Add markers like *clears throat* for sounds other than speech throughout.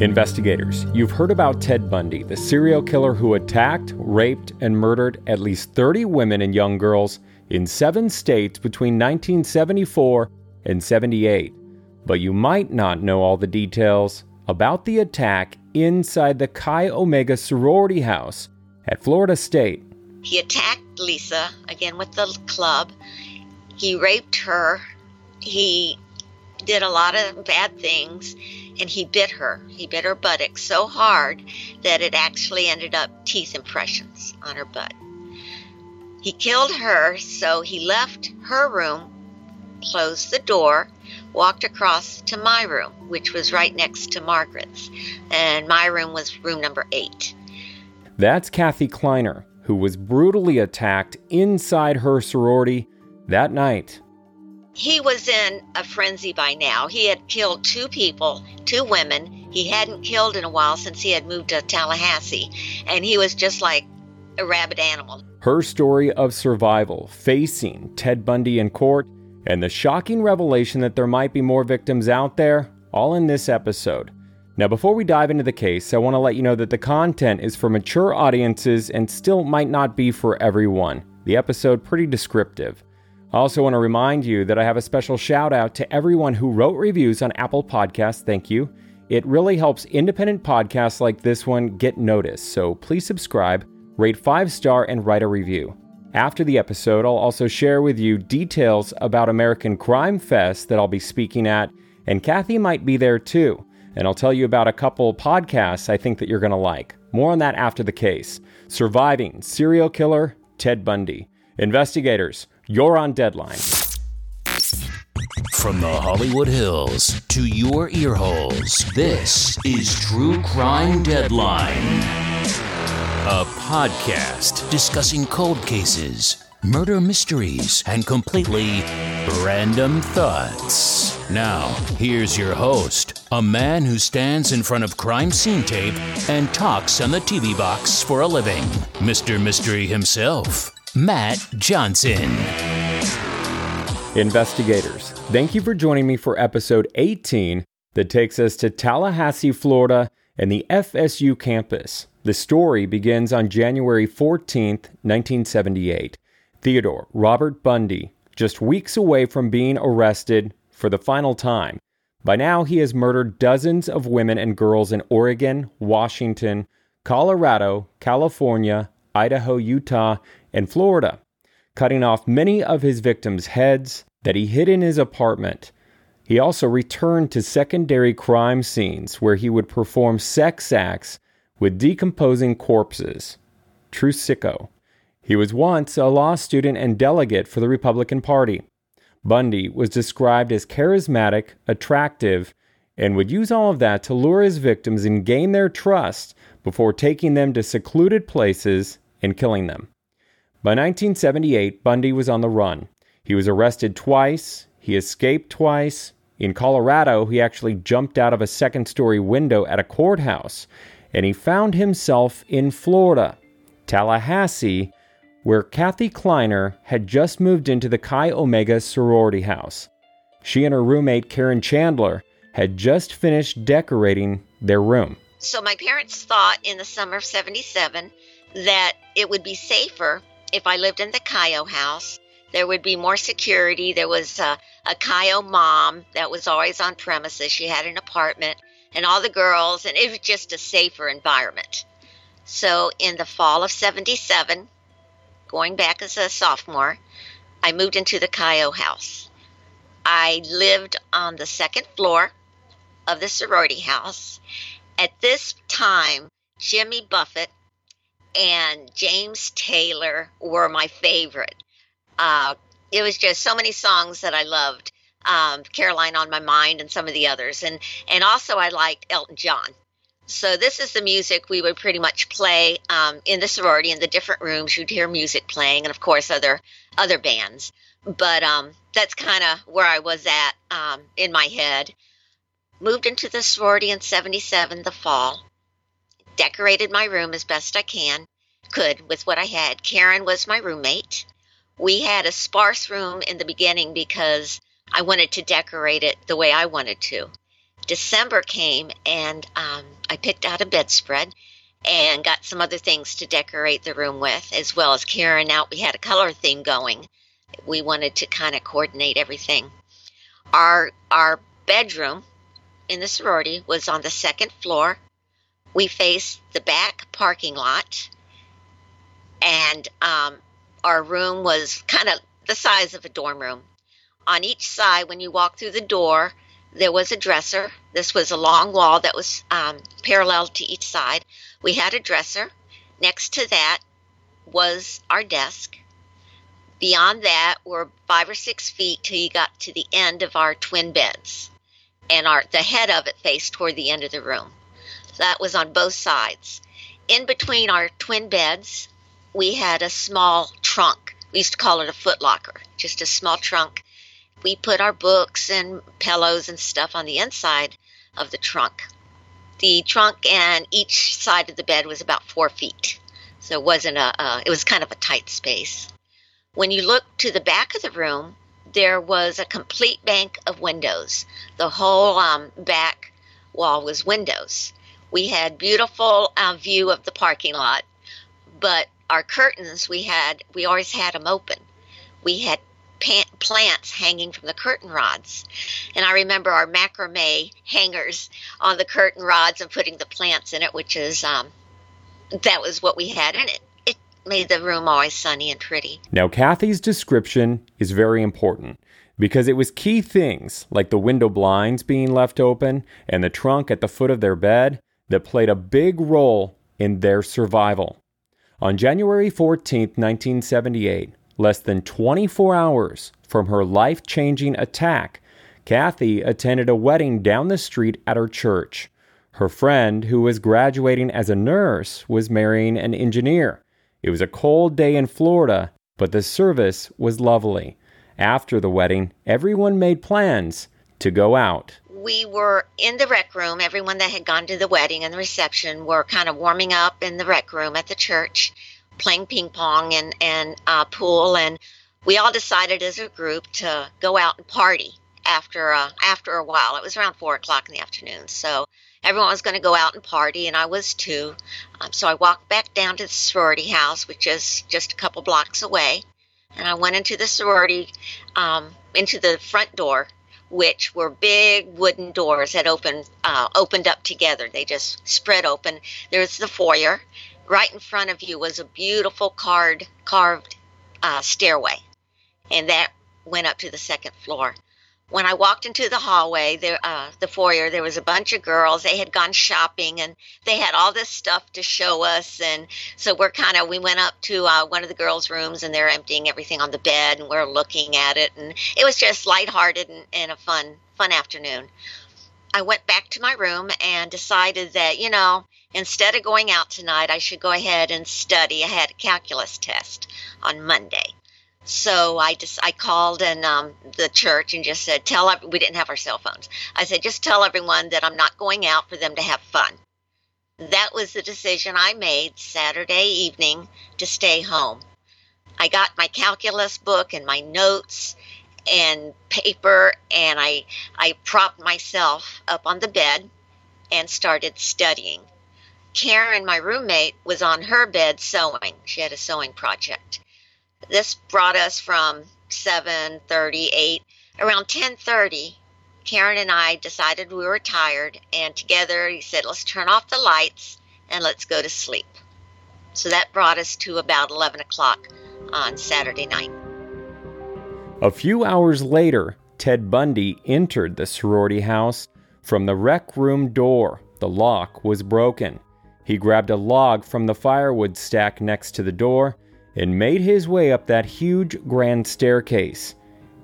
Investigators, you've heard about Ted Bundy, the serial killer who attacked, raped, and murdered at least 30 women and young girls in seven states between 1974 and 78. But you might not know all the details about the attack inside the Chi Omega sorority house at Florida State. He attacked Lisa, again with the club. He raped her. He did a lot of bad things and he bit her. He bit her buttock so hard that it actually ended up teeth impressions on her butt. He killed her, so he left her room, closed the door, walked across to my room, which was right next to Margaret's, and my room was room number eight. That's Kathy Kleiner, who was brutally attacked inside her sorority that night he was in a frenzy by now. He had killed two people, two women. He hadn't killed in a while since he had moved to Tallahassee, and he was just like a rabid animal. Her story of survival, facing Ted Bundy in court, and the shocking revelation that there might be more victims out there, all in this episode. Now, before we dive into the case, I want to let you know that the content is for mature audiences and still might not be for everyone. The episode pretty descriptive. I also want to remind you that I have a special shout out to everyone who wrote reviews on Apple Podcasts. Thank you. It really helps independent podcasts like this one get noticed, so please subscribe, rate 5 star, and write a review. After the episode, I'll also share with you details about American Crime Fest that I'll be speaking at, and Kathy might be there too. And I'll tell you about a couple podcasts I think that you're going to like. More on that after the case. Surviving serial killer Ted Bundy. Investigators, you're on deadline. From the Hollywood Hills to your earholes, this is True Crime Deadline, a podcast discussing cold cases, murder mysteries, and completely random thoughts. Now, here's your host, a man who stands in front of crime scene tape and talks on the TV box for a living, Mr. Mystery himself. Matt Johnson. Investigators, thank you for joining me for episode 18 that takes us to Tallahassee, Florida, and the FSU campus. The story begins on January 14th, 1978. Theodore Robert Bundy, just weeks away from being arrested for the final time. By now, he has murdered dozens of women and girls in Oregon, Washington, Colorado, California, Idaho, Utah, and Florida, cutting off many of his victims' heads that he hid in his apartment. He also returned to secondary crime scenes where he would perform sex acts with decomposing corpses. True sicko. He was once a law student and delegate for the Republican Party. Bundy was described as charismatic, attractive, and would use all of that to lure his victims and gain their trust before taking them to secluded places and killing them. By 1978, Bundy was on the run. He was arrested twice, he escaped twice. In Colorado, he actually jumped out of a second story window at a courthouse, and he found himself in Florida, Tallahassee, where Kathy Kleiner had just moved into the Chi Omega sorority house. She and her roommate, Karen Chandler, had just finished decorating their room. So, my parents thought in the summer of 77 that it would be safer if I lived in the Chi O house, there would be more security. There was uh, a, a Chi O mom that was always on premises. She had an apartment and all the girls, and it was just a safer environment. So in the fall of 77, going back as a sophomore, I moved into the Chi O house. I lived on the second floor of the sorority house. At this time, Jimmy Buffett and James Taylor were my favorite. Uh, it was just so many songs that I loved. Um, Carolina on my mind and some of the others, and and also I liked Elton John. So this is the music we would pretty much play um, in the sorority in the different rooms. You'd hear music playing, and of course other other bands. But um, that's kind of where I was at um, in my head. Moved into the sorority in '77, the fall decorated my room as best I can could with what I had. Karen was my roommate. We had a sparse room in the beginning because I wanted to decorate it the way I wanted to. December came and um, I picked out a bedspread and got some other things to decorate the room with, as well as carrying out. We had a color theme going. We wanted to kind of coordinate everything. Our our bedroom in the sorority was on the second floor. We faced the back parking lot, and um, our room was kind of the size of a dorm room. On each side, when you walk through the door, there was a dresser. This was a long wall that was um, parallel to each side. We had a dresser. Next to that was our desk. Beyond that were five or six feet till you got to the end of our twin beds, and our the head of it faced toward the end of the room. That was on both sides. In between our twin beds, we had a small trunk. We used to call it a footlocker, just a small trunk. We put our books and pillows and stuff on the inside of the trunk. The trunk and each side of the bed was about four feet, so it wasn't a. Uh, it was kind of a tight space. When you look to the back of the room, there was a complete bank of windows. The whole um, back wall was windows. We had beautiful uh, view of the parking lot, but our curtains we had we always had them open. We had plants hanging from the curtain rods, and I remember our macrame hangers on the curtain rods and putting the plants in it, which is um, that was what we had, and it it made the room always sunny and pretty. Now, Kathy's description is very important because it was key things like the window blinds being left open and the trunk at the foot of their bed that played a big role in their survival. On January 14, 1978, less than 24 hours from her life changing attack, Kathy attended a wedding down the street at her church. Her friend, who was graduating as a nurse, was marrying an engineer. It was a cold day in Florida, but the service was lovely. After the wedding, everyone made plans to go out we were in the rec room. Everyone that had gone to the wedding and the reception were kind of warming up in the rec room at the church, playing ping pong and and uh, pool, and we all decided as a group to go out and party after uh, after a while. It was around four o'clock in the afternoon, so everyone was going to go out and party, and I was too. Um, so I walked back down to the sorority house, which is just a couple blocks away, and I went into the sorority, um, into the front door which were big wooden doors that opened uh, opened up together. They just spread open. There's the foyer. Right in front of you was a beautiful card carved uh, stairway, and that went up to the second floor when I walked into the hallway, there, uh, the foyer, there was a bunch of girls. They had gone shopping and they had all this stuff to show us. And so we're kind of, we went up to uh, one of the girls' rooms and they're emptying everything on the bed and we're looking at it. And it was just lighthearted and, and a fun, fun afternoon. I went back to my room and decided that, you know, instead of going out tonight, I should go ahead and study. I had a calculus test on Monday. So I just I called and um, the church and just said tell we didn't have our cell phones. I said just tell everyone that I'm not going out for them to have fun. That was the decision I made Saturday evening to stay home. I got my calculus book and my notes and paper and I I propped myself up on the bed and started studying. Karen, my roommate, was on her bed sewing. She had a sewing project this brought us from 7:38 around 10:30 Karen and I decided we were tired and together he said let's turn off the lights and let's go to sleep. So that brought us to about 11 o'clock on Saturday night. A few hours later Ted Bundy entered the sorority house. From the rec room door the lock was broken. He grabbed a log from the firewood stack next to the door and made his way up that huge grand staircase.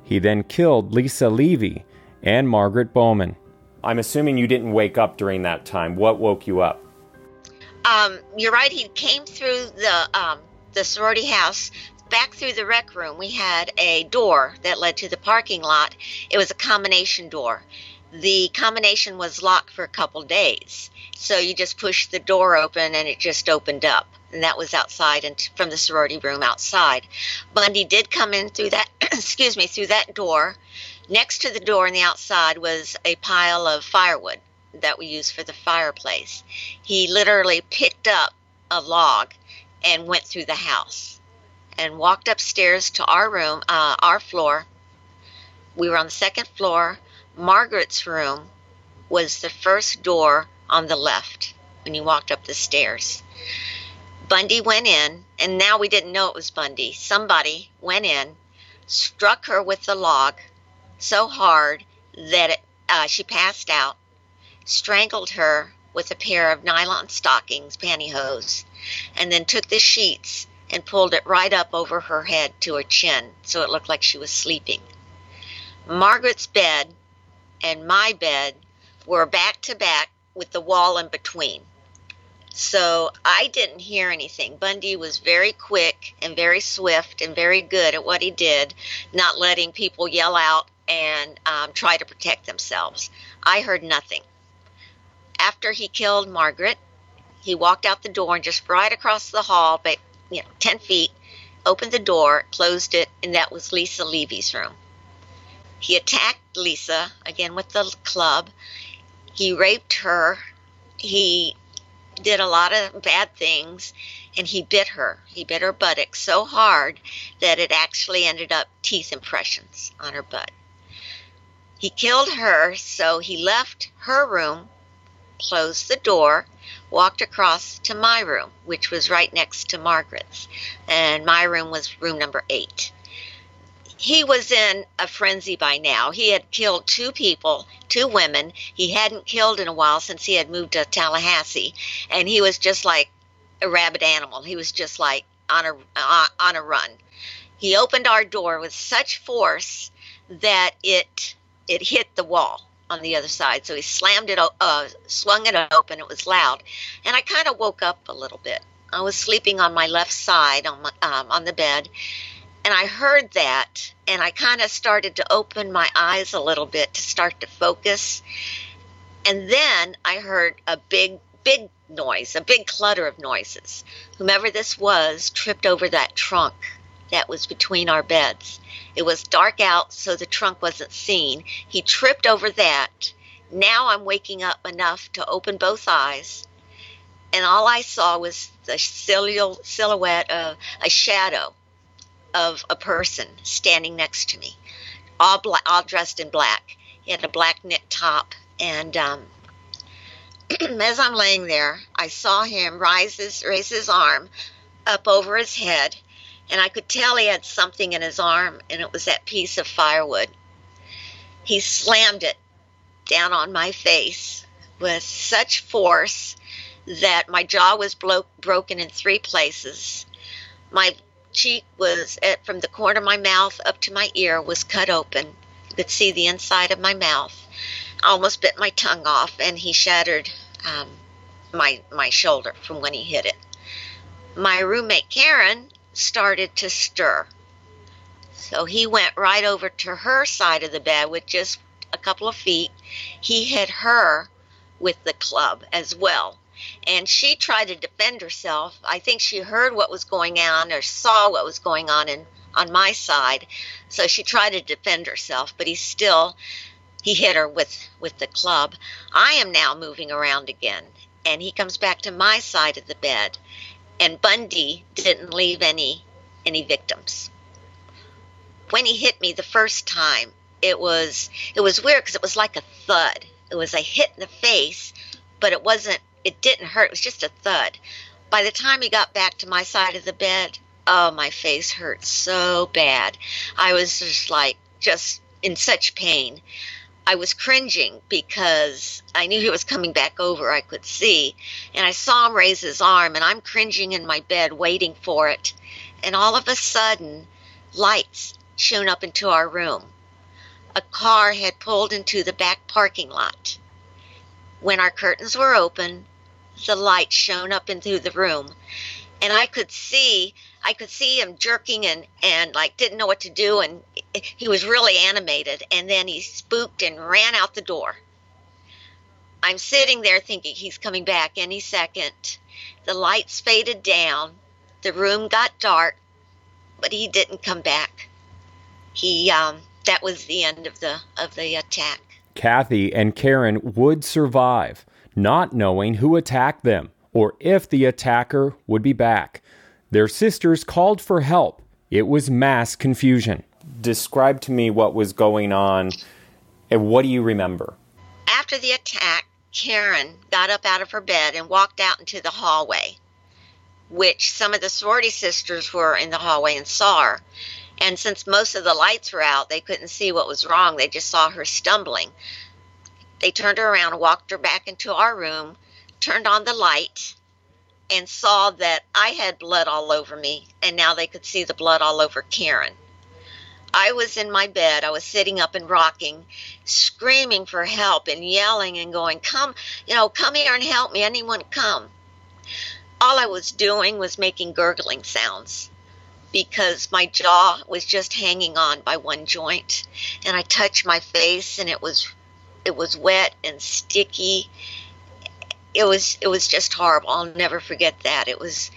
He then killed Lisa Levy and Margaret Bowman. I'm assuming you didn't wake up during that time. What woke you up? Um, you're right. He came through the um, the sorority house back through the rec room. We had a door that led to the parking lot. It was a combination door. The combination was locked for a couple days, so you just pushed the door open and it just opened up and that was outside and from the sorority room outside. Bundy did come in through that, *clears throat* excuse me, through that door, Next to the door on the outside was a pile of firewood that we use for the fireplace. He literally picked up a log and went through the house and walked upstairs to our room, uh, our floor. We were on the second floor. Margaret's room was the first door on the left when you walked up the stairs. Bundy went in, and now we didn't know it was Bundy. Somebody went in, struck her with the log so hard that it, uh, she passed out, strangled her with a pair of nylon stockings, pantyhose, and then took the sheets and pulled it right up over her head to her chin so it looked like she was sleeping. Margaret's bed and my bed were back to back with the wall in between. So I didn't hear anything. Bundy was very quick and very swift and very good at what he did, not letting people yell out and um, try to protect themselves. I heard nothing. After he killed Margaret, he walked out the door and just right across the hall, but you know, 10 feet, opened the door, closed it, and that was Lisa Levy's room. He attacked Lisa, again with the club. He raped her. He did a lot of bad things and he bit her. He bit her buttock so hard that it actually ended up teeth impressions on her butt. He killed her, so he left her room, closed the door, walked across to my room, which was right next to Margaret's, and my room was room number eight. He was in a frenzy by now. He had killed two people, two women. He hadn't killed in a while since he had moved to Tallahassee, and he was just like a rabid animal. He was just like on a uh, on a run. He opened our door with such force that it it hit the wall on the other side. So he slammed it, uh, swung it open. It was loud, and I kind of woke up a little bit. I was sleeping on my left side on my um, on the bed, and I heard that, and I kind of started to open my eyes a little bit to start to focus, and then I heard a big, big noise, a big clutter of noises. Whomever this was tripped over that trunk that was between our beds. It was dark out, so the trunk wasn't seen. He tripped over that. Now I'm waking up enough to open both eyes, and all I saw was the silhouette of a shadow of a person standing next to me, all black, all dressed in black. He had a black knit top, and um, *clears throat* as I'm laying there, I saw him rise his, raise his arm up over his head, and I could tell he had something in his arm, and it was that piece of firewood. He slammed it down on my face with such force that my jaw was blo- broken in three places. My cheek was at, from the corner of my mouth up to my ear was cut open. You could see the inside of my mouth. I almost bit my tongue off, and he shattered um, my my shoulder from when he hit it. My roommate Karen started to stir. So he went right over to her side of the bed with just a couple of feet. He hit her with the club as well. And she tried to defend herself. I think she heard what was going on or saw what was going on in, on my side. So she tried to defend herself, but he still he hit her with with the club. I am now moving around again, and he comes back to my side of the bed and Bundy didn't leave any any victims. When he hit me the first time, it was it was weird because it was like a thud. It was a hit in the face, but it wasn't. It didn't hurt. It was just a thud. By the time he got back to my side of the bed, oh, my face hurt so bad. I was just like just in such pain. I was cringing because I knew he was coming back over. I could see. And I saw him raise his arm, and I'm cringing in my bed waiting for it. And all of a sudden, lights shone up into our room. A car had pulled into the back parking lot. When our curtains were open, the light shone up into the room. And I could see I could see him jerking and and like didn't know what to do and he was really animated and then he spooked and ran out the door. I'm sitting there thinking he's coming back any second. The lights faded down. The room got dark, but he didn't come back. He um that was the end of the of the attack. Kathy and Karen would survive, not knowing who attacked them or if the attacker would be back. Their sisters called for help. It was mass confusion. Describe to me what was going on and what do you remember? After the attack, Karen got up out of her bed and walked out into the hallway, which some of the sorority sisters were in the hallway and saw her. And since most of the lights were out, they couldn't see what was wrong. They just saw her stumbling. They turned her around, walked her back into our room, turned on the light, and saw that I had blood all over me. And now they could see the blood all over Karen. I was in my bed. I was sitting up and rocking, screaming for help and yelling and going, Come, you know, come here and help me. Anyone come. All I was doing was making gurgling sounds because my jaw was just hanging on by one joint and I touched my face and it was it was wet and sticky. It was it was just horrible. I'll never forget that. It was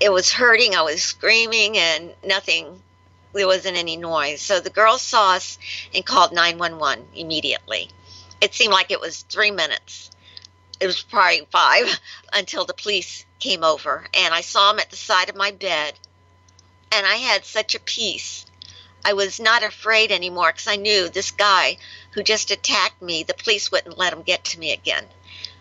it was hurting. I was screaming and nothing. There wasn't any noise. So the girls saw us and called 911 immediately. It seemed like it was 3 minutes. It was probably 5 *laughs* until the police came over and I saw him at the side of my bed. And I had such a peace. I was not afraid anymore because I knew this guy who just attacked me, the police wouldn't let him get to me again.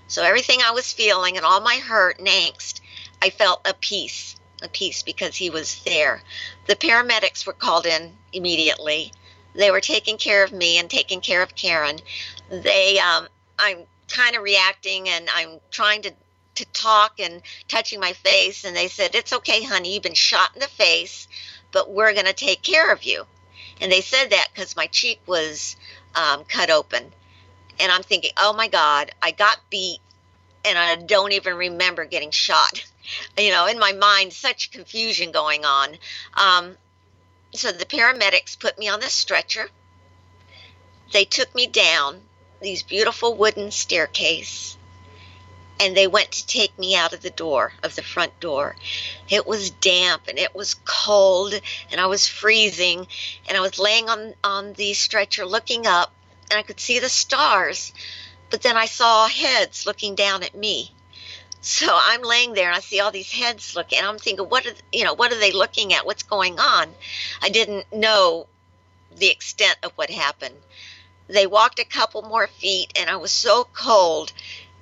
So everything I was feeling and all my hurt and angst, I felt a peace, a peace because he was there. The paramedics were called in immediately. They were taking care of me and taking care of Karen. They, um, I'm kind of reacting and I'm trying to to talk and touching my face. And they said, It's okay, honey, you've been shot in the face, but we're going to take care of you. And they said that because my cheek was um, cut open. And I'm thinking, Oh my God, I got beat and I don't even remember getting shot. *laughs* You know, in my mind, such confusion going on. Um, so the paramedics put me on the stretcher. They took me down these beautiful wooden staircase and they went to take me out of the door of the front door. It was damp and it was cold and I was freezing and I was laying on on the stretcher looking up and I could see the stars, but then I saw heads looking down at me. So I'm laying there and I see all these heads looking and I'm thinking what are you know what are they looking at? What's going on? I didn't know the extent of what happened. They walked a couple more feet and I was so cold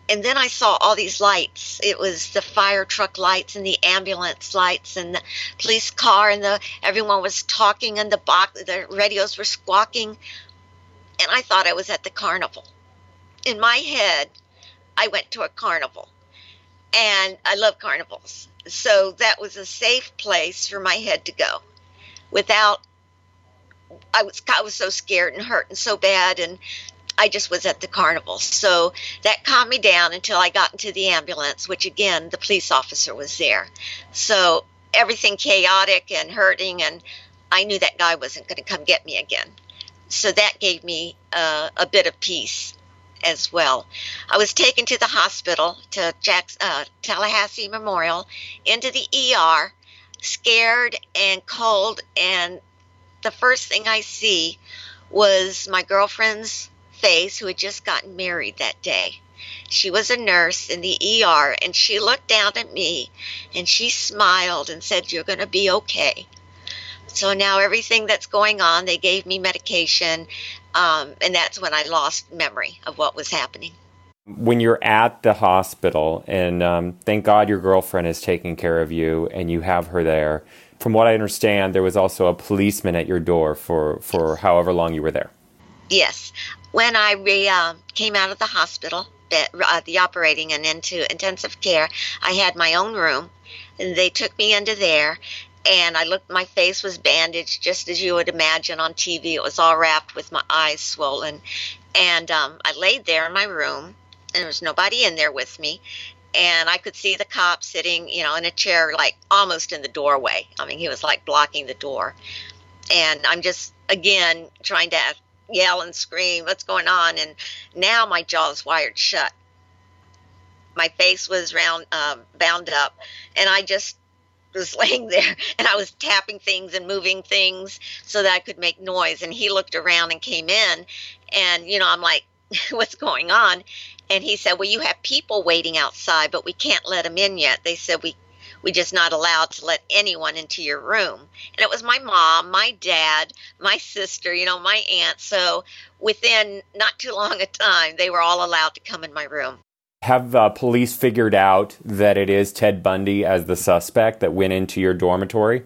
and then I saw all these lights. It was the fire truck lights and the ambulance lights and the police car and the everyone was talking and the box the radios were squawking. And I thought I was at the carnival. In my head, I went to a carnival. And I love carnivals. So that was a safe place for my head to go without I was I was so scared and hurt and so bad and I just was at the carnival. So that calmed me down until I got into the ambulance, which again, the police officer was there. So everything chaotic and hurting, and I knew that guy wasn't going to come get me again. So that gave me uh, a bit of peace as well. I was taken to the hospital, to Jack's, uh, Tallahassee Memorial, into the ER, scared and cold. And the first thing I see was my girlfriend's face who had just gotten married that day. She was a nurse in the ER and she looked down at me and she smiled and said, You're going to be okay. So now everything that's going on, they gave me medication, um, and that's when I lost memory of what was happening. When you're at the hospital, and um, thank God your girlfriend is taking care of you and you have her there. From what I understand, there was also a policeman at your door for, for however long you were there. Yes, when I re, uh, came out of the hospital, uh, the operating and into intensive care, I had my own room. And they took me into there, and I looked. My face was bandaged, just as you would imagine on TV. It was all wrapped with my eyes swollen, and um, I laid there in my room, and there was nobody in there with me. And I could see the cop sitting, you know, in a chair, like almost in the doorway. I mean, he was like blocking the door. And I'm just again trying to yell and scream, what's going on? And now my jaw is wired shut. My face was round, um, bound up, and I just was *laughs* laying there and I was tapping things and moving things so that I could make noise. And he looked around and came in. And, you know, I'm like, *laughs* what's going on? And he said, well, you have people waiting outside, but we can't let them in yet. They said, we, we just not allowed to let anyone into your room. And it was my mom, my dad, my sister, you know, my aunt. So within not too long a time, they were all allowed to come in my room. Have uh, police figured out that it is Ted Bundy as the suspect that went into your dormitory?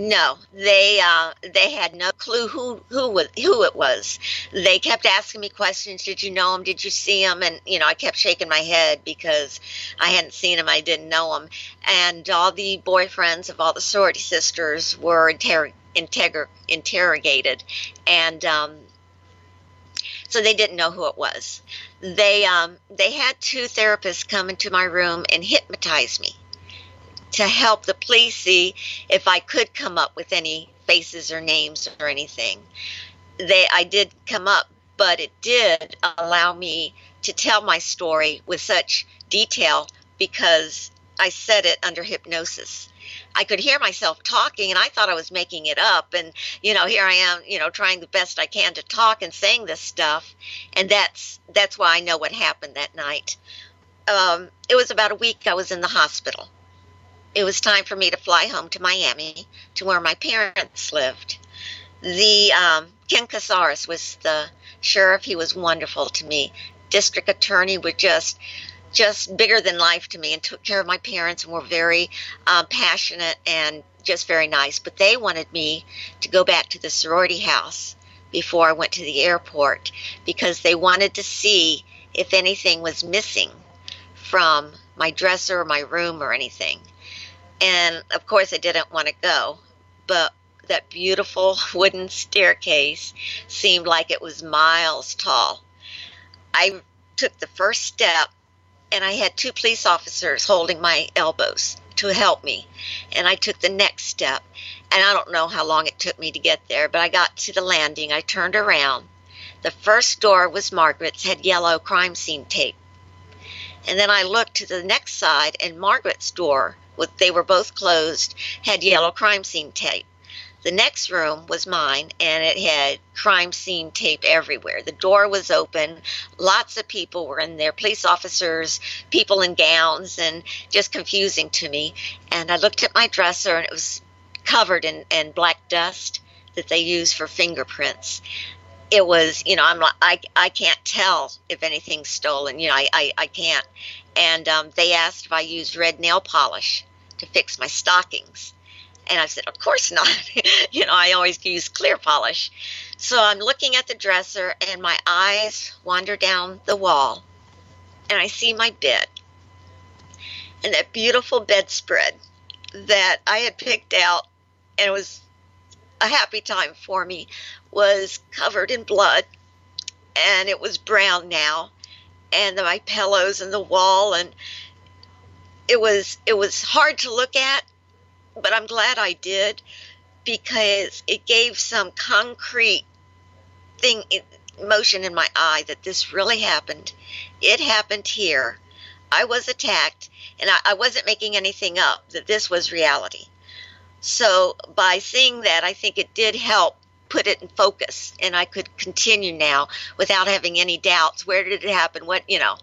No, they uh, they had no clue who who was who it was. They kept asking me questions. Did you know him? Did you see him? And you know, I kept shaking my head because I hadn't seen him. I didn't know him. And all the boyfriends of all the sorority sisters were inter- integr- interrogated, and um, so they didn't know who it was. They um, they had two therapists come into my room and hypnotize me to help the police see if I could come up with any faces or names or anything. They I did come up, but it did allow me to tell my story with such detail because I said it under hypnosis. I could hear myself talking and I thought I was making it up. And, you know, here I am, you know, trying the best I can to talk and saying this stuff. And that's, that's why I know what happened that night. Um, it was about a week I was in the hospital. It was time for me to fly home to Miami to where my parents lived. The, um, Ken Katsaris was the sheriff. He was wonderful to me. District attorney was just, just bigger than life to me and took care of my parents and were very um, passionate and just very nice. But they wanted me to go back to the sorority house before I went to the airport because they wanted to see if anything was missing from my dresser or my room or anything. And of course, I didn't want to go, but that beautiful *laughs* wooden staircase seemed like it was miles tall. I took the first step and I had two police officers holding my elbows to help me. And I took the next step. And I don't know how long it took me to get there, but I got to the landing. I turned around. The first door was Margaret's, had yellow crime scene tape. And then I looked to the next side, and Margaret's door, they were both closed, had yellow crime scene tape. The next room was mine, and it had crime scene tape everywhere. The door was open. Lots of people were in there police officers, people in gowns, and just confusing to me. And I looked at my dresser, and it was covered in, in black dust that they use for fingerprints. It was, you know, I'm like, I, I can't tell if anything's stolen. You know, I, I, I can't. And um, they asked if I used red nail polish to fix my stockings and I said, Of course not. *laughs* you know, I always use clear polish. So I'm looking at the dresser, and my eyes wander down the wall, and I see my bed. And that beautiful bedspread that I had picked out, and it was a happy time for me, was covered in blood, and it was brown now. And my pillows and the wall, and it was it was hard to look at but I'm glad I did because it gave some concrete thing motion in my eye that this really happened. It happened here. I was attacked, and I, I wasn't making anything up, that this was reality. So by seeing that, I think it did help put it in focus, and I could continue now without having any doubts. Where did it happen? What, you know,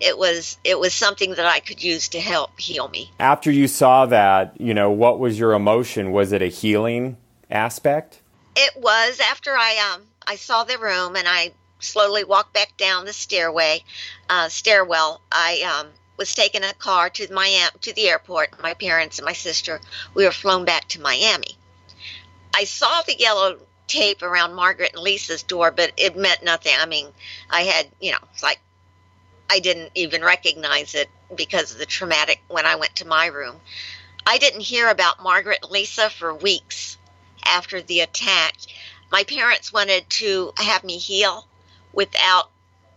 it was it was something that I could use to help heal me. After you saw that, you know, what was your emotion? Was it a healing aspect? It was after I um I saw the room and I slowly walked back down the stairway uh, stairwell. I um was taking a car to Miami to the airport. My parents and my sister we were flown back to Miami. I saw the yellow tape around Margaret and Lisa's door, but it meant nothing. I mean, I had, you know, it's like I didn't even recognize it because of the traumatic when I went to my room. I didn't hear about Margaret and Lisa for weeks after the attack. My parents wanted to have me heal without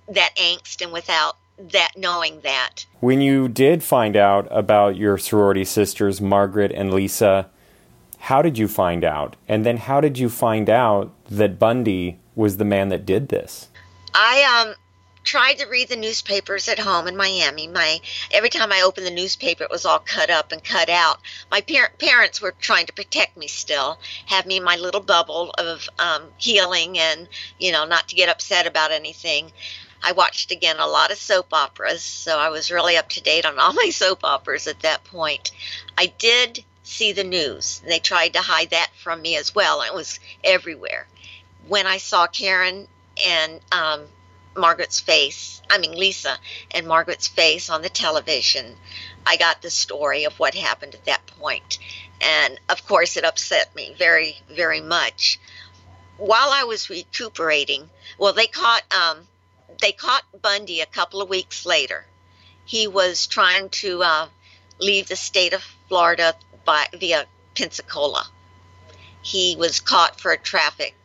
that angst and without that knowing that. When you did find out about your sorority sisters, Margaret and Lisa, how did you find out? And then how did you find out that Bundy was the man that did this? I um tried to read the newspapers at home in Miami. My every time I opened the newspaper, it was all cut up and cut out. My par- parents were trying to protect me still, have me in my little bubble of um, healing, and you know, not to get upset about anything. I watched again a lot of soap operas, so I was really up to date on all *laughs* my soap operas at that point. I did see the news. They tried to hide that from me as well. It was everywhere. When I saw Karen and um, Margaret's face, I mean, Lisa and Margaret's face on the television, I got the story of what happened at that point. And of course, it upset me very, very much. While I was recuperating, well, they caught um, they caught Bundy a couple of weeks later. He was trying to uh, leave the state of Florida by via Pensacola. He was caught for a traffic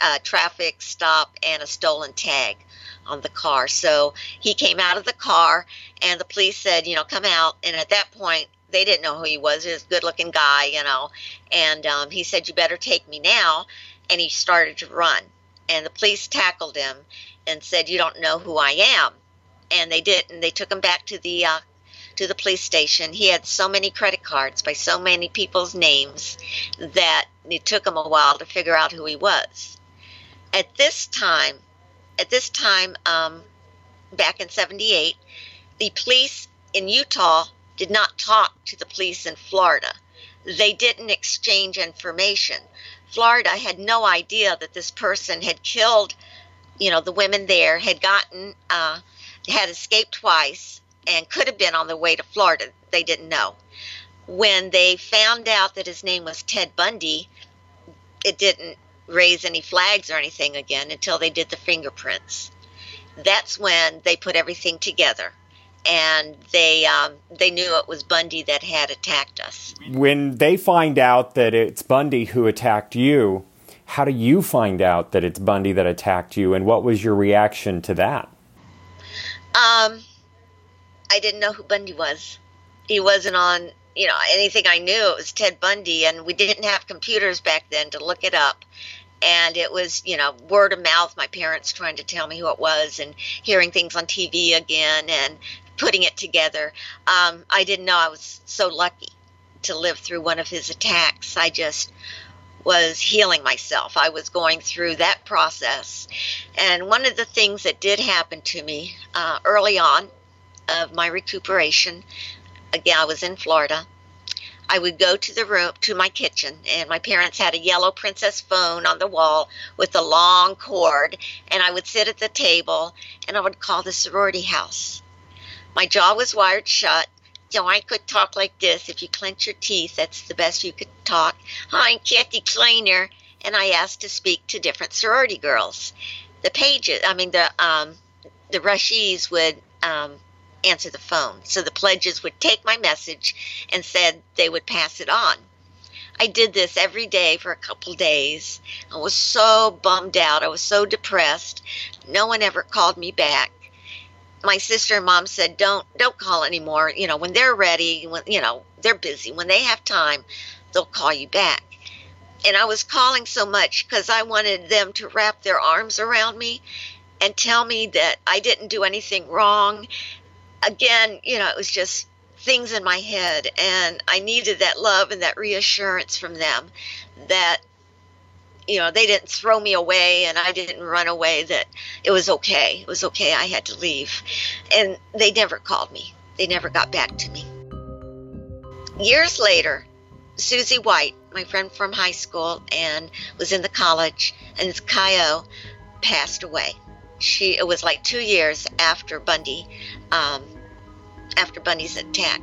a traffic stop and a stolen tag on the car. So he came out of the car, and the police said, you know, come out. And at that point, they didn't know who he was. He was a good-looking guy, you know. And um, he said, you better take me now. And he started to run. And the police tackled him and said, you don't know who I am. And they did, and they took him back to the uh, to the police station. He had so many credit cards by so many people's names that it took him a while to figure out who he was. At this time, at this time, um, back in 78, the police in Utah did not talk to the police in Florida. They didn't exchange information. Florida had no idea that this person had killed, you know, the women there, had gotten, uh, had escaped twice, and could have been on the way to Florida. They didn't know. When they found out that his name was Ted Bundy, it didn't raise any flags or anything again until they did the fingerprints. That's when they put everything together, and they um, they knew it was Bundy that had attacked us. When they find out that it's Bundy who attacked you, how do you find out that it's Bundy that attacked you, and what was your reaction to that? Um, I didn't know who Bundy was. He wasn't on you know anything I knew. It was Ted Bundy, and we didn't have computers back then to look it up. And it was you know word of mouth my parents trying to tell me who it was and hearing things on tv again and putting it together. Um, i didn't know i was so lucky to live through one of his attacks. I just was healing myself. I was going through that process. And one of the things that did happen to me uh, early on of my recuperation again i was in florida I would go to the room to my kitchen, and my parents had a yellow princess phone on the wall with a long cord, and I would sit at the table and I would call the sorority house. My jaw was wired shut, so I could talk like this. If you clench your teeth, that's the best you could talk. I'm Kathy Kleiner, and I asked to speak to different sorority girls. The pages, I mean the um, the rushies would um, answer the phone. So the pledges would take my message and said they would pass it on. I did this every day for a couple days. I was so bummed out. I was so depressed. No one ever called me back. My sister and mom said, "Don't don't call anymore. You know, when they're ready, when you know, they're busy. When they have time, they'll call you back." And I was calling so much because I wanted them to wrap their arms around me and tell me that I didn't do anything wrong, again, you know, it was just things in my head, and I needed that love and that reassurance from them that you know they didn't throw me away and I didn't run away that it was okay. It was okay. I had to leave. And they never called me. They never got back to me. Years later Susie White my friend from high school and was in the college and Chi O passed away. She it was like two years after Bundy, um, after Bundy's attack.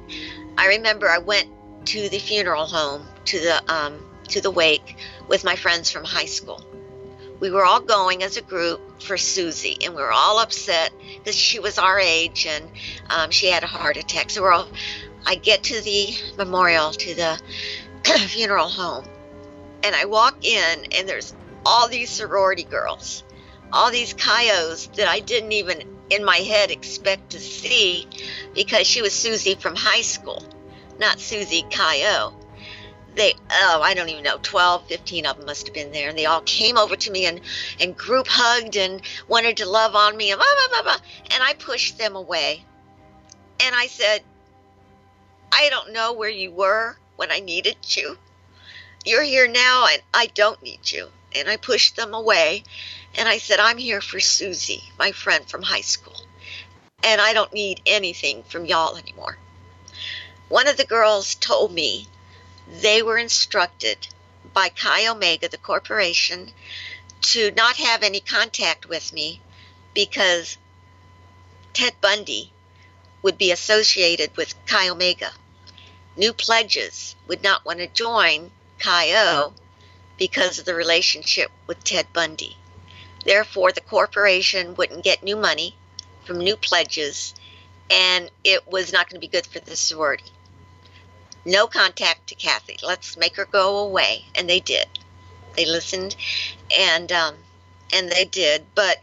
I remember I went to the funeral home to the um, to the wake with my friends from high school. We were all going as a group for Susie, and we were all upset because she was our age and um, she had a heart attack. So we're all. I get to the memorial to the *clears throat* funeral home, and I walk in, and there's all these sorority girls all these Chi Os that I didn't even in my head expect to see because she was Susie from high school, not Susie Chi O. they oh i don't even know 12 15 of them must have been there and they all came over to me and and group hugged and wanted to love on me and blah, blah, blah, blah. and i pushed them away and i said i don't know where you were when i needed you you're here now and i don't need you and i pushed them away and i said i'm here for susie my friend from high school and i don't need anything from y'all anymore one of the girls told me they were instructed by Chi Omega, the corporation, to not have any contact with me because Ted Bundy would be associated with Chi Omega. New pledges would not want to join Chi O because of the relationship with Ted Bundy. Therefore, the corporation wouldn't get new money from new pledges, and it was not going to be good for the sorority no contact to Kathy. Let's make her go away. And they did. They listened and um, and they did. But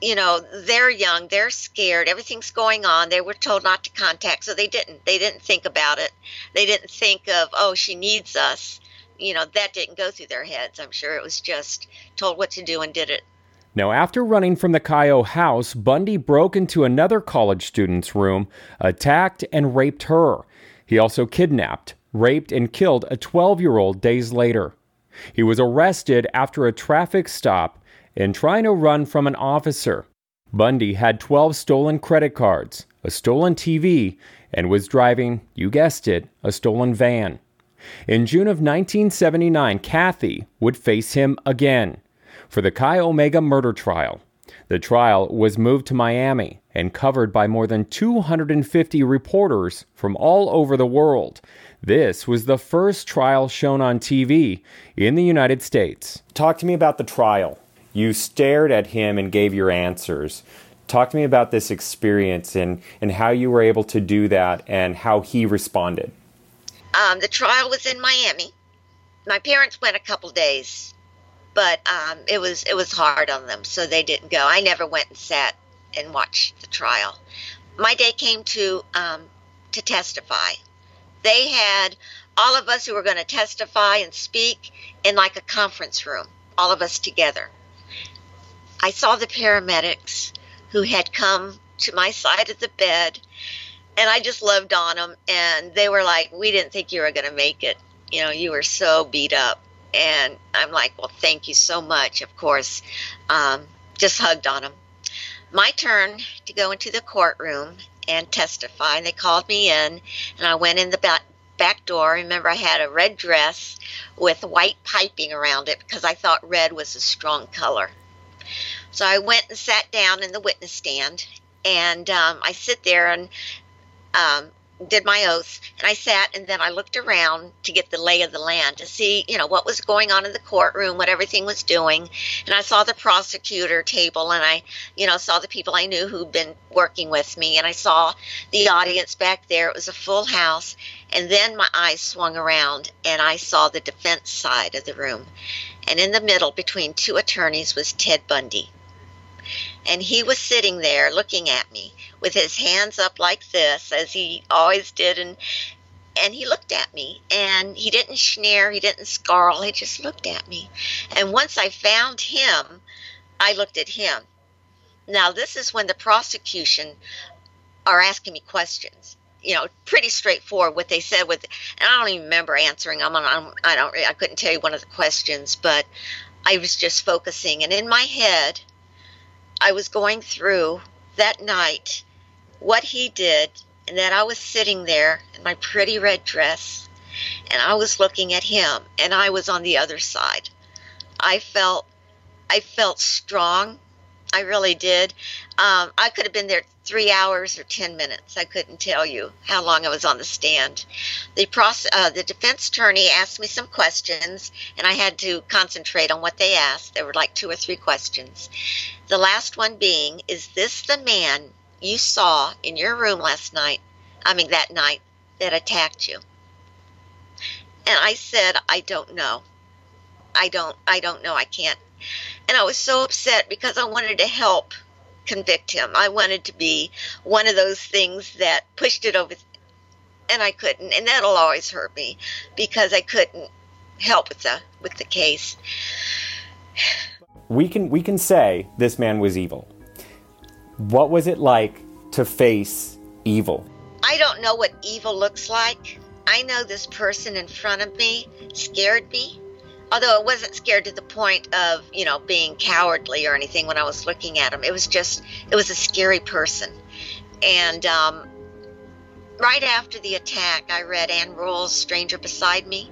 you know, they're young, they're scared, everything's going on. They were told not to contact, so they didn't. They didn't think about it. They didn't think of, oh, she needs us. You know, that didn't go through their heads. I'm sure it was just told what to do and did it. Now, after running from the Chi O house, Bundy broke into another college student's room, attacked, and raped her. He also kidnapped, raped, and killed a 12 year old days later. He was arrested after a traffic stop and trying to run from an officer. Bundy had 12 stolen credit cards, a stolen TV, and was driving, you guessed it, a stolen van. In June of 1979, Kathy would face him again for the Chi Omega murder trial. The trial was moved to Miami and covered by more than 250 reporters from all over the world. This was the first trial shown on TV in the United States. Talk to me about the trial. You stared at him and gave your answers. Talk to me about this experience and, and how you were able to do that and how he responded. Um, the trial was in Miami. My parents went a couple days but um, it was it was hard on them, so they didn't go. I never went and sat and watched the trial. My day came to um, to testify. They had all of us who were going to testify and speak in like a conference room, all of us together. I saw the paramedics who had come to my side of the bed, and I just loved on them. And they were like, "We didn't think you were going to make it. You know, you were so beat up." And I'm like, well, thank you so much, of course. Um, just hugged on him. My turn to go into the courtroom and testify. And they called me in, and I went in the back, back door. Remember, I had a red dress with white piping around it because I thought red was a strong color. So I went and sat down in the witness stand, and um, I sit there and um, did my oath and I sat and then I looked around to get the lay of the land to see, you know, what was going on in the courtroom, what everything was doing. And I saw the prosecutor table and I, you know, saw the people I knew who'd been working with me and I saw the audience back there. It was a full house. And then my eyes swung around and I saw the defense side of the room. And in the middle between two attorneys was Ted Bundy. And he was sitting there looking at me with his hands up like this, as he always did. And, and he looked at me and he didn't sneer, he didn't snarl, he just looked at me. And once I found him, I looked at him. Now, this is when the prosecution are asking me questions. You know, pretty straightforward what they said with, and I don't even remember answering them. I don't, I couldn't tell you one of the questions, but I was just focusing. And in my head, I was going through that night what he did, and that I was sitting there in my pretty red dress, and I was looking at him, and I was on the other side. I felt, I felt strong. I really did. Um, I could have been there three hours or ten minutes. I couldn't tell you how long I was on the stand. The process, uh, the defense attorney asked me some questions, and I had to concentrate on what they asked. There were like two or three questions. The last one being, "Is this the man you saw in your room last night? I mean that night that attacked you?" And I said, "I don't know. I don't. I don't know. I can't." And I was so upset because I wanted to help convict him. I wanted to be one of those things that pushed it over and I couldn't, and that'll always hurt me because I couldn't help with the with the case. We can we can say this man was evil. What was it like to face evil? I don't know what evil looks like. I know this person in front of me scared me. Although it wasn't scared to the point of, you know, being cowardly or anything when I was looking at him. It was just, it was a scary person. And um, right after the attack, I read Ann Rule's Stranger Beside Me.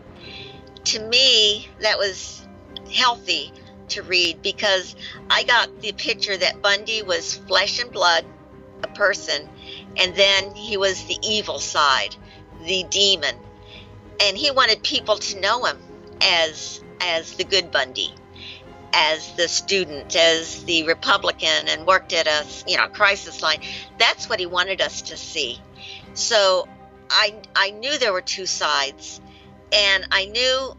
To me, that was healthy to read because I got the picture that Bundy was flesh and blood, a person, and then he was the evil side, the demon. And he wanted people to know him as as the good Bundy, as the student, as the Republican, and worked at a you know crisis line. That's what he wanted us to see. So I I knew there were two sides, and I knew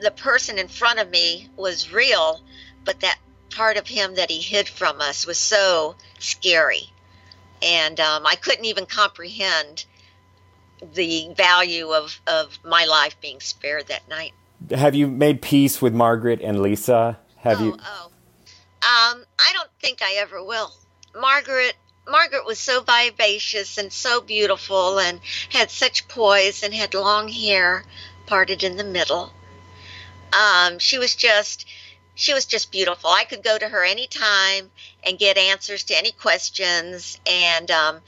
the person in front of me was real, but that part of him that he hid from us was so scary, and um, I couldn't even comprehend the value of of my life being spared that night. Have you made peace with Margaret and Lisa? Have oh, you? Oh, um, I don't think I ever will. Margaret Margaret was so vivacious and so beautiful and had such poise and had long hair parted in the middle. Um, she was just she was just beautiful. I could go to her anytime and get answers to any questions and um,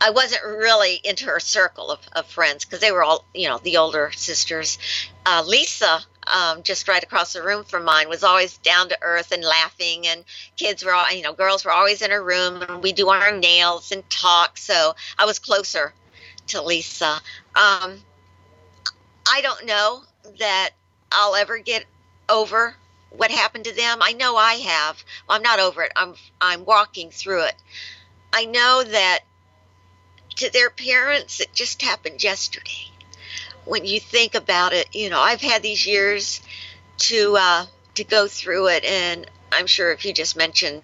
I wasn't really into her circle of, of friends because they were all, you know, the older sisters. Uh, Lisa, um, just right across the room from mine, was always down to earth and laughing, and kids were, all, you know, girls were always in her room, and we do our nails and talk. So I was closer to Lisa. Um, I don't know that I'll ever get over what happened to them. I know I have. Well, I'm not over it. I'm I'm walking through it. I know that to their parents, it just happened yesterday. When you think about it, you know, I've had these years to uh, to go through it, and I'm sure if you just mentioned,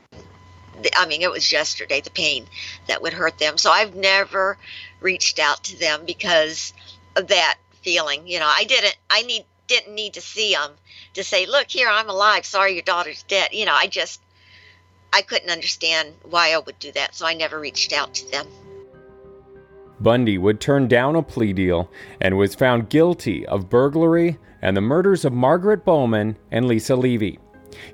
I mean, it was yesterday the pain that would hurt them. So I've never reached out to them because of that feeling. You know, I didn't. I need didn't need to see them to say, "Look here, I'm alive. Sorry, your daughter's dead." You know, I just I couldn't understand why I would do that, so I never reached out to them. Bundy would turn down a plea deal and was found guilty of burglary and the murders of Margaret Bowman and Lisa Levy.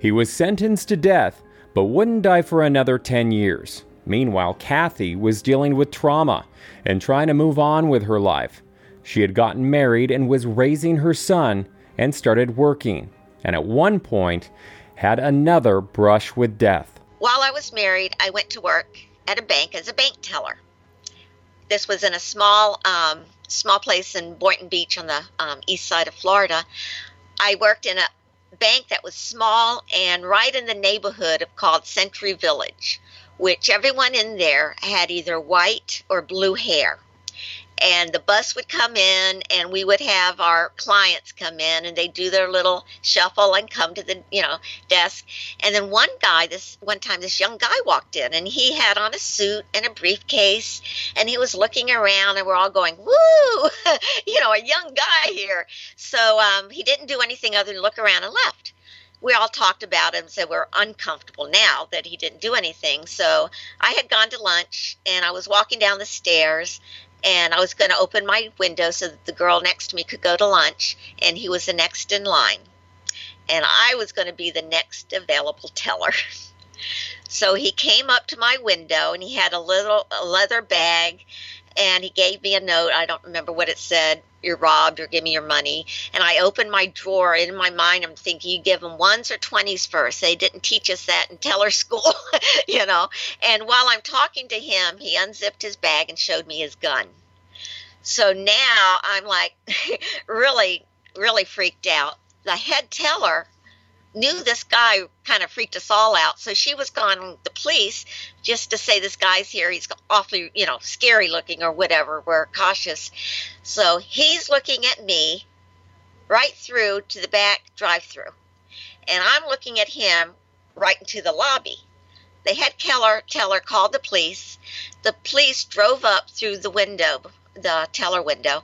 He was sentenced to death, but wouldn't die for another 10 years. Meanwhile, Kathy was dealing with trauma and trying to move on with her life. She had gotten married and was raising her son and started working, and at one point had another brush with death. While I was married, I went to work at a bank as a bank teller. This was in a small um, small place in Boynton Beach on the um, east side of Florida. I worked in a bank that was small and right in the neighborhood of called Century Village, which everyone in there had either white or blue hair and the bus would come in and we would have our clients come in and they do their little shuffle and come to the you know desk. And then one guy this one time this young guy walked in and he had on a suit and a briefcase and he was looking around and we're all going woo! *laughs* You know a young guy here. So um, he didn't do anything other than look around and left. We all talked about him, said we're uncomfortable now that he didn't do anything. So I had gone to lunch and I was walking down the stairs and I was going to open my window so that the girl next to me could go to lunch, and he was the next in line. And I was going to be the next available teller. *laughs* so he came up to my window and he had a little a leather bag and he gave me a note. I don't remember what it said. You're robbed or give me your money. And I opened my drawer. In my mind, I'm thinking, you give them ones or 20s first. They didn't teach us that in teller school, *laughs* you know. And while I'm talking to him, he unzipped his bag and showed me his gun. So now I'm like *laughs* really, really freaked out. The head teller knew this guy kind of freaked us all out. So she was calling the police just to say this guy's here. He's awfully, you know, scary looking or whatever. We're cautious. So he's looking at me right through to the back drive through. And I'm looking at him right into the lobby. The head teller teller called the police. The police drove up through the window the teller window.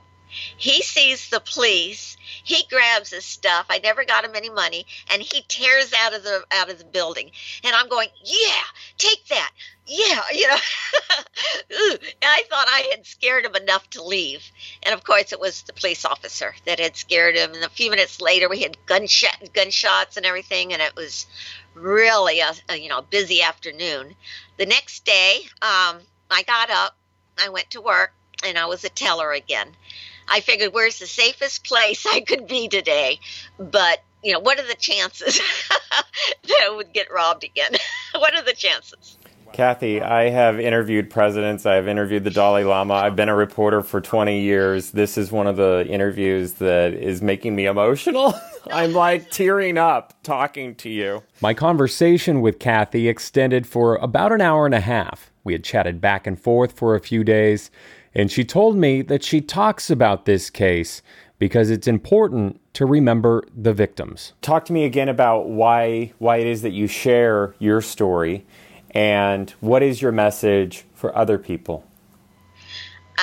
He sees the police. He grabs his stuff. I never got him any money, and he tears out of the out of the building. And I'm going, yeah, take that. Yeah, *laughs* you know. I thought I had scared him enough to leave. And of course, it was the police officer that had scared him. And a few minutes later, we had gunshot gunshots and everything, and it was really a, a you know busy afternoon. The next day, um, I got up, I went to work, and I was a teller again. I figured, where's the safest place I could be today? But, you know, what are the chances *laughs* that I would get robbed again? *laughs* what are the chances? Kathy, I have interviewed presidents. I've interviewed the Dalai Lama. I've been a reporter for 20 years. This is one of the interviews that is making me emotional. *laughs* I'm like tearing up talking to you. My conversation with Kathy extended for about an hour and a half. We had chatted back and forth for a few days. And she told me that she talks about this case because it's important to remember the victims. Talk to me again about why why it is that you share your story and what is your message for other people?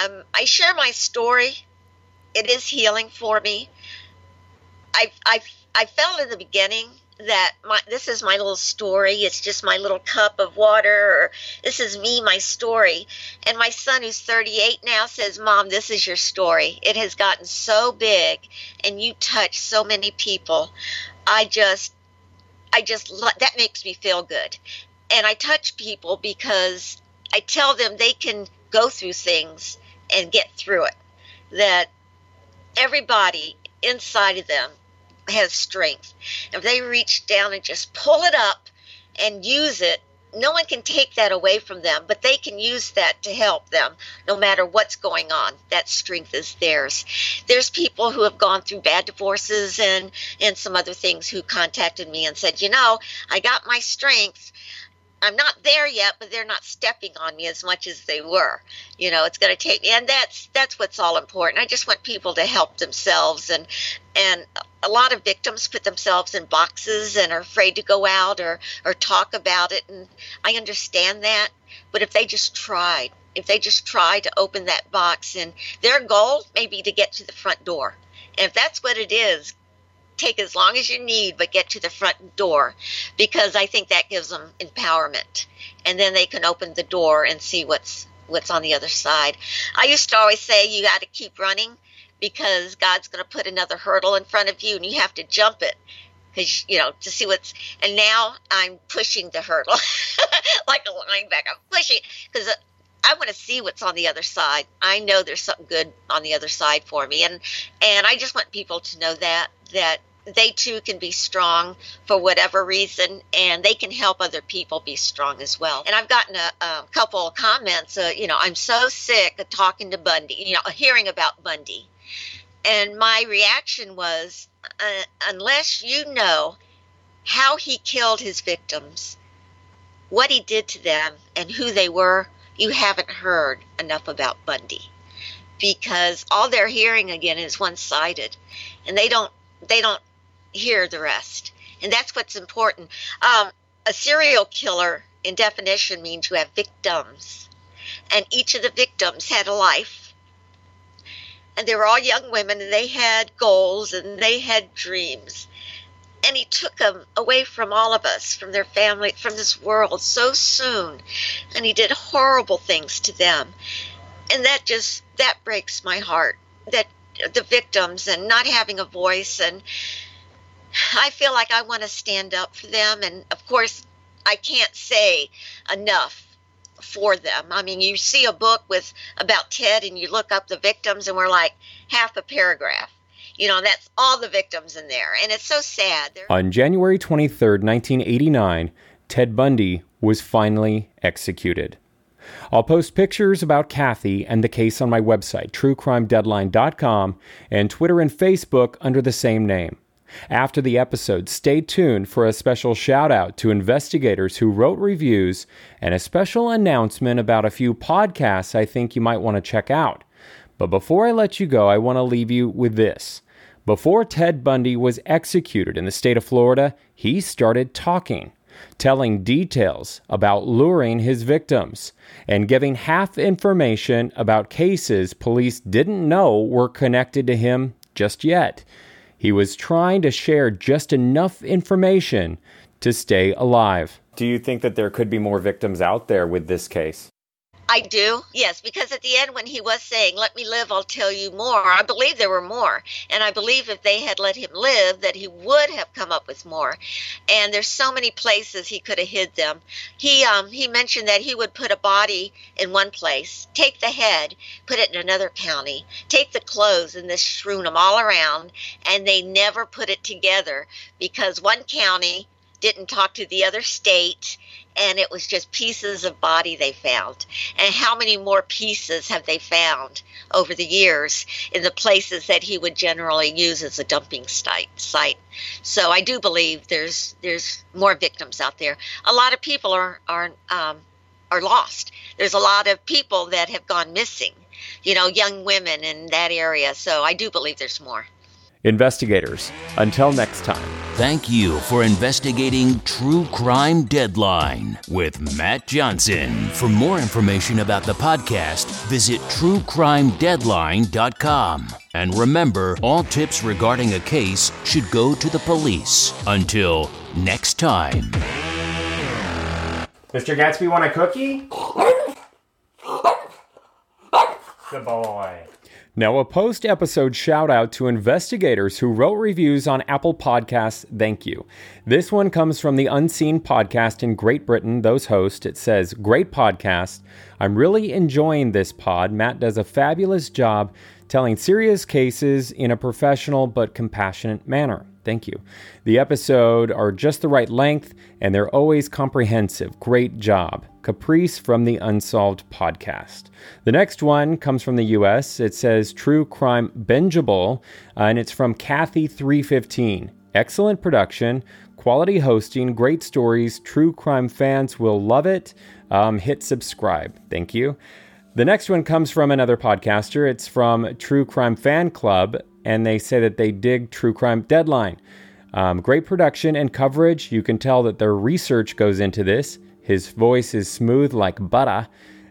Um, I share my story. It is healing for me. I I I felt in the beginning that my this is my little story. It's just my little cup of water or this is me my story. And my son who's 38 now says mom this is your story. It has gotten so big and you touch so many people. I just i just that makes me feel good. And i touch people because i tell them they can go through things and get through it. That everybody inside of them has strength. If they reach down and just pull it up and use it, no one can take that away from them, but they can use that to help them no matter what's going on. That strength is theirs. There's people who have gone through bad divorces and, and some other things who contacted me and said, you know, I got my strength I'm not there yet, but they're not stepping on me as much as they were. You know, it's going to take me, and that's that's what's all important. I just want people to help themselves, and and a lot of victims put themselves in boxes and are afraid to go out or or talk about it, and I understand that. But if they just tried, if they just try to open that box, and their goal may be to get to the front door, and if that's what it is, take as long as you need, but get to the front door because I think that gives them empowerment. And then they can open the door and see what's what's on the other side. I used to always say you got to keep running because God's going to put another hurdle in front of you and you have to jump it because you know to see what's and now i'm pushing the hurdle *laughs* like a linebacker i'm pushing because I want to see what's on the other side. I know there's something good on the other side for me, and and I just want people to know that that they too can be strong for whatever reason and they can help other people be strong as well and i've gotten a, a couple of comments uh, you know i'm so sick of talking to bundy you know hearing about bundy and my reaction was uh, unless you know how he killed his victims what he did to them and who they were you haven't heard enough about bundy because all they're hearing again is one-sided and they don't they don't hear the rest. And that's what's important. Um, a serial killer, in definition, means you have victims. And each of the victims had a life. And they were all young women, and they had goals and they had dreams. And he took them away from all of us, from their family, from this world so soon. And he did horrible things to them. And that just, that breaks my heart. That the victims and not having a voice and I feel like I want to stand up for them. And of course, I can't say enough for them. I mean, you see a book with about Ted and you look up the victims and we're like half a paragraph. You know, that's all the victims in there. And it's so sad. They're- On January 23rd, 1989, Ted Bundy was finally executed. I'll post pictures about Kathy and the case on my website, truecrimedeadline.com, and Twitter and Facebook under the same name. After the episode, stay tuned for a special shout out to investigators who wrote reviews and a special announcement about a few podcasts I think you might want to check out. But before I let you go, I want to leave you with this. Before Ted Bundy was executed in the state of Florida, he started talking. telling details about luring his victims and giving half information about cases police didn't know were connected to him just yet. He was trying to share just enough information to stay alive. Do you think that there could be more victims out there with this case? I do, yes, because at the end, when he was saying, Let me live, I'll tell you more, I believe there were more. And I believe if they had let him live, that he would have come up with more. And there's so many places he could have hid them. He, um, he mentioned that he would put a body in one place, take the head, put it in another county, take the clothes, and just strewn them all around. And they never put it together because one county didn't talk to the other state and it was just pieces of body they found. And how many more pieces have they found over the years in the places that he would generally use as a dumping site? So I do believe there's there's more victims out there. A lot of people are are um, are lost. There's a lot of people that have gone missing. You know, young women in that area. So I do believe there's more. Investigators, until next time. Thank you for investigating True Crime Deadline with Matt Johnson. For more information about the podcast, visit truecrimedeadline.com. And remember, all tips regarding a case should go to the police. Until next time. Mr. Gatsby, want a cookie? *laughs* Good boy. Now, a post episode shout out to investigators who wrote reviews on Apple Podcasts. Thank you. This one comes from the Unseen podcast in Great Britain. Those hosts, it says, Great podcast. I'm really enjoying this pod. Matt does a fabulous job telling serious cases in a professional but compassionate manner. Thank you. The episode are just the right length and they're always comprehensive. Great job. Caprice from the Unsolved podcast. The next one comes from the US. It says True Crime Bingeable, uh, and it's from Kathy315. Excellent production, quality hosting, great stories. True crime fans will love it. Um, hit subscribe. Thank you. The next one comes from another podcaster. It's from True Crime Fan Club, and they say that they dig True Crime Deadline. Um, great production and coverage. You can tell that their research goes into this. His voice is smooth like butter.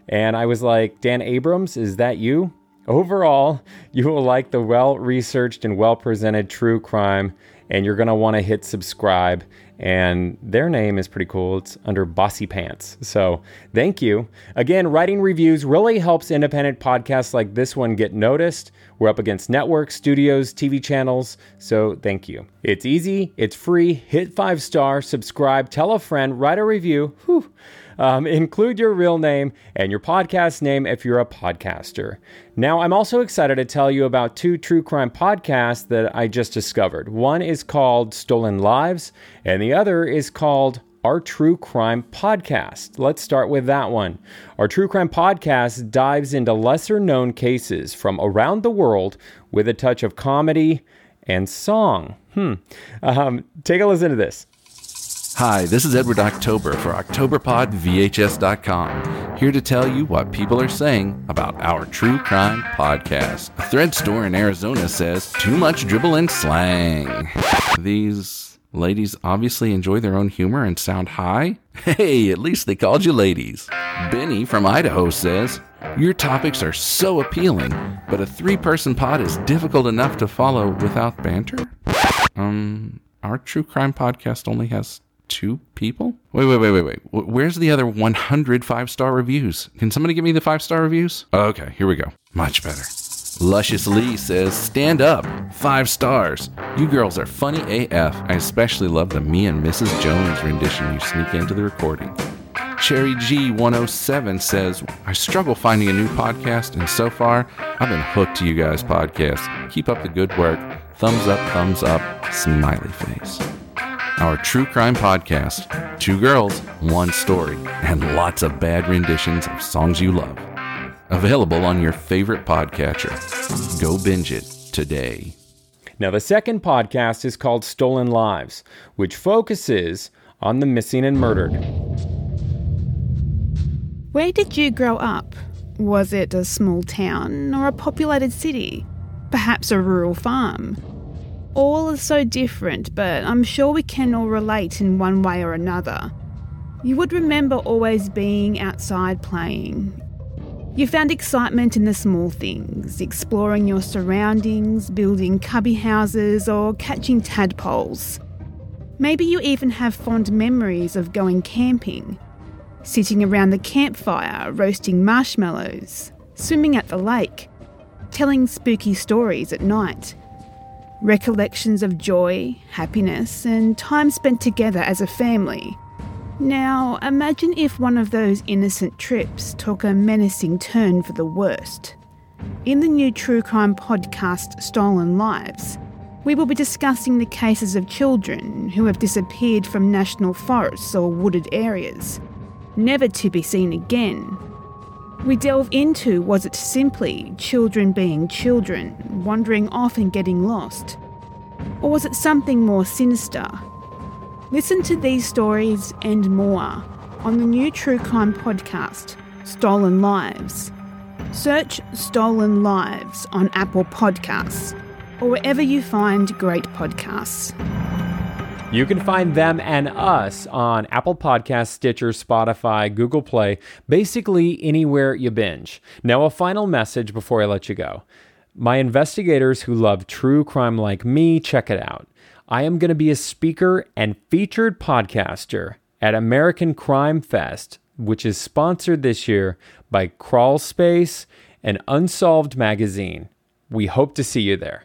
And I was like, Dan Abrams, is that you? Overall, *laughs* you will like the well researched and well presented true crime, and you're going to want to hit subscribe and their name is pretty cool. It's under Bossy Pants. So thank you. Again, writing reviews really helps independent podcasts like this one get noticed. We're up against networks, studios, TV channels. So thank you. It's easy, it's free. Hit five star, subscribe, tell a friend, write a review. Whew. Um, include your real name and your podcast name if you're a podcaster. Now, I'm also excited to tell you about two true crime podcasts that I just discovered. One is called Stolen Lives, and the other is called our True Crime Podcast. Let's start with that one. Our True Crime Podcast dives into lesser known cases from around the world with a touch of comedy and song. Hmm. Um, take a listen to this. Hi, this is Edward October for OctoberPodVHS.com, here to tell you what people are saying about our true crime podcast. A thread store in Arizona says, too much dribble and slang. These ladies obviously enjoy their own humor and sound high. *laughs* Hey, at least they called you ladies. Benny from Idaho says, your topics are so appealing, but a three person pod is difficult enough to follow without banter? Um, our true crime podcast only has two people? Wait, wait, wait, wait, wait. Where's the other 100 five star reviews? Can somebody give me the five star reviews? Oh, okay, here we go. Much better. Luscious Lee says, Stand up. Five stars. You girls are funny AF. I especially love the me and Mrs. Jones rendition you sneak into the recording. Cherry G107 says, I struggle finding a new podcast, and so far, I've been hooked to you guys' podcast. Keep up the good work. Thumbs up, thumbs up, smiley face our true crime podcast. Two girls, one story, and lots of bad renditions of songs you love. Available on your favorite podcatcher. Go binge it today. Now, the second podcast is called Stolen Lives, which focuses on the missing and murdered. Where did you grow up? Was it a small town or a populated city? Perhaps a rural farm? All are so different, but I'm sure we can all relate in one way or another. You would remember always being outside playing. You found excitement in the small things, exploring your surroundings, building cubby houses, or catching tadpoles. Maybe you even have fond memories of going camping, sitting around the campfire, roasting marshmallows, swimming at the lake, telling spooky stories at night. Recollections of joy, happiness, and time spent together as a family. Now, imagine if one of those innocent trips took a menacing turn for the worst. In the new true crime podcast, Stolen Lives, we will be discussing the cases of children who have disappeared from national forests or wooded areas, never to be seen again. We delve into was it simply children being children, wandering off and getting lost? Or was it something more sinister, Listen to these stories and more on the new true crime podcast, Stolen Lives. Search Stolen Lives on Apple Podcasts or wherever you find great podcasts. You can find them and us on Apple Podcasts, Stitcher, Spotify, Google Play, basically anywhere you binge. Now, a final message before I let you go. My investigators who love true crime like me, check it out. I am going to be a speaker and featured podcaster at American Crime Fest, which is sponsored this year by Crawl Space and Unsolved Magazine. We hope to see you there.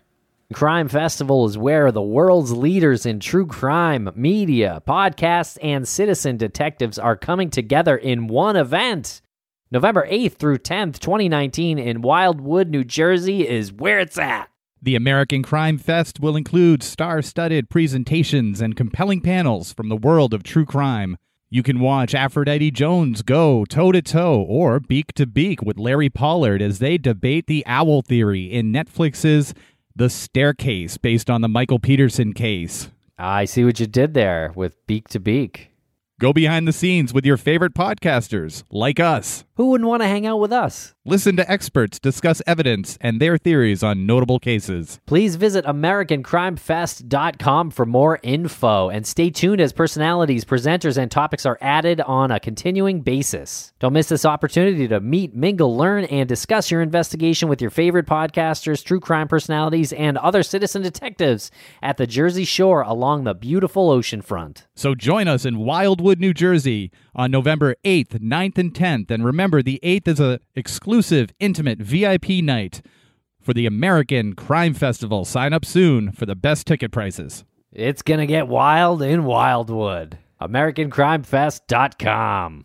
Crime Festival is where the world's leaders in true crime, media, podcasts, and citizen detectives are coming together in one event. November 8th through 10th, 2019, in Wildwood, New Jersey, is where it's at. The American Crime Fest will include star studded presentations and compelling panels from the world of true crime. You can watch Aphrodite Jones go toe to toe or beak to beak with Larry Pollard as they debate the owl theory in Netflix's The Staircase, based on the Michael Peterson case. I see what you did there with beak to beak. Go behind the scenes with your favorite podcasters, like us. Who wouldn't want to hang out with us? Listen to experts discuss evidence and their theories on notable cases. Please visit AmericanCrimeFest.com for more info and stay tuned as personalities, presenters, and topics are added on a continuing basis. Don't miss this opportunity to meet, mingle, learn, and discuss your investigation with your favorite podcasters, true crime personalities, and other citizen detectives at the Jersey Shore along the beautiful ocean front. So join us in Wildwood, New Jersey on November 8th, 9th, and 10th. And remember, the 8th is a exclusive, intimate VIP night for the American Crime Festival. Sign up soon for the best ticket prices. It's going to get wild in Wildwood. AmericanCrimeFest.com.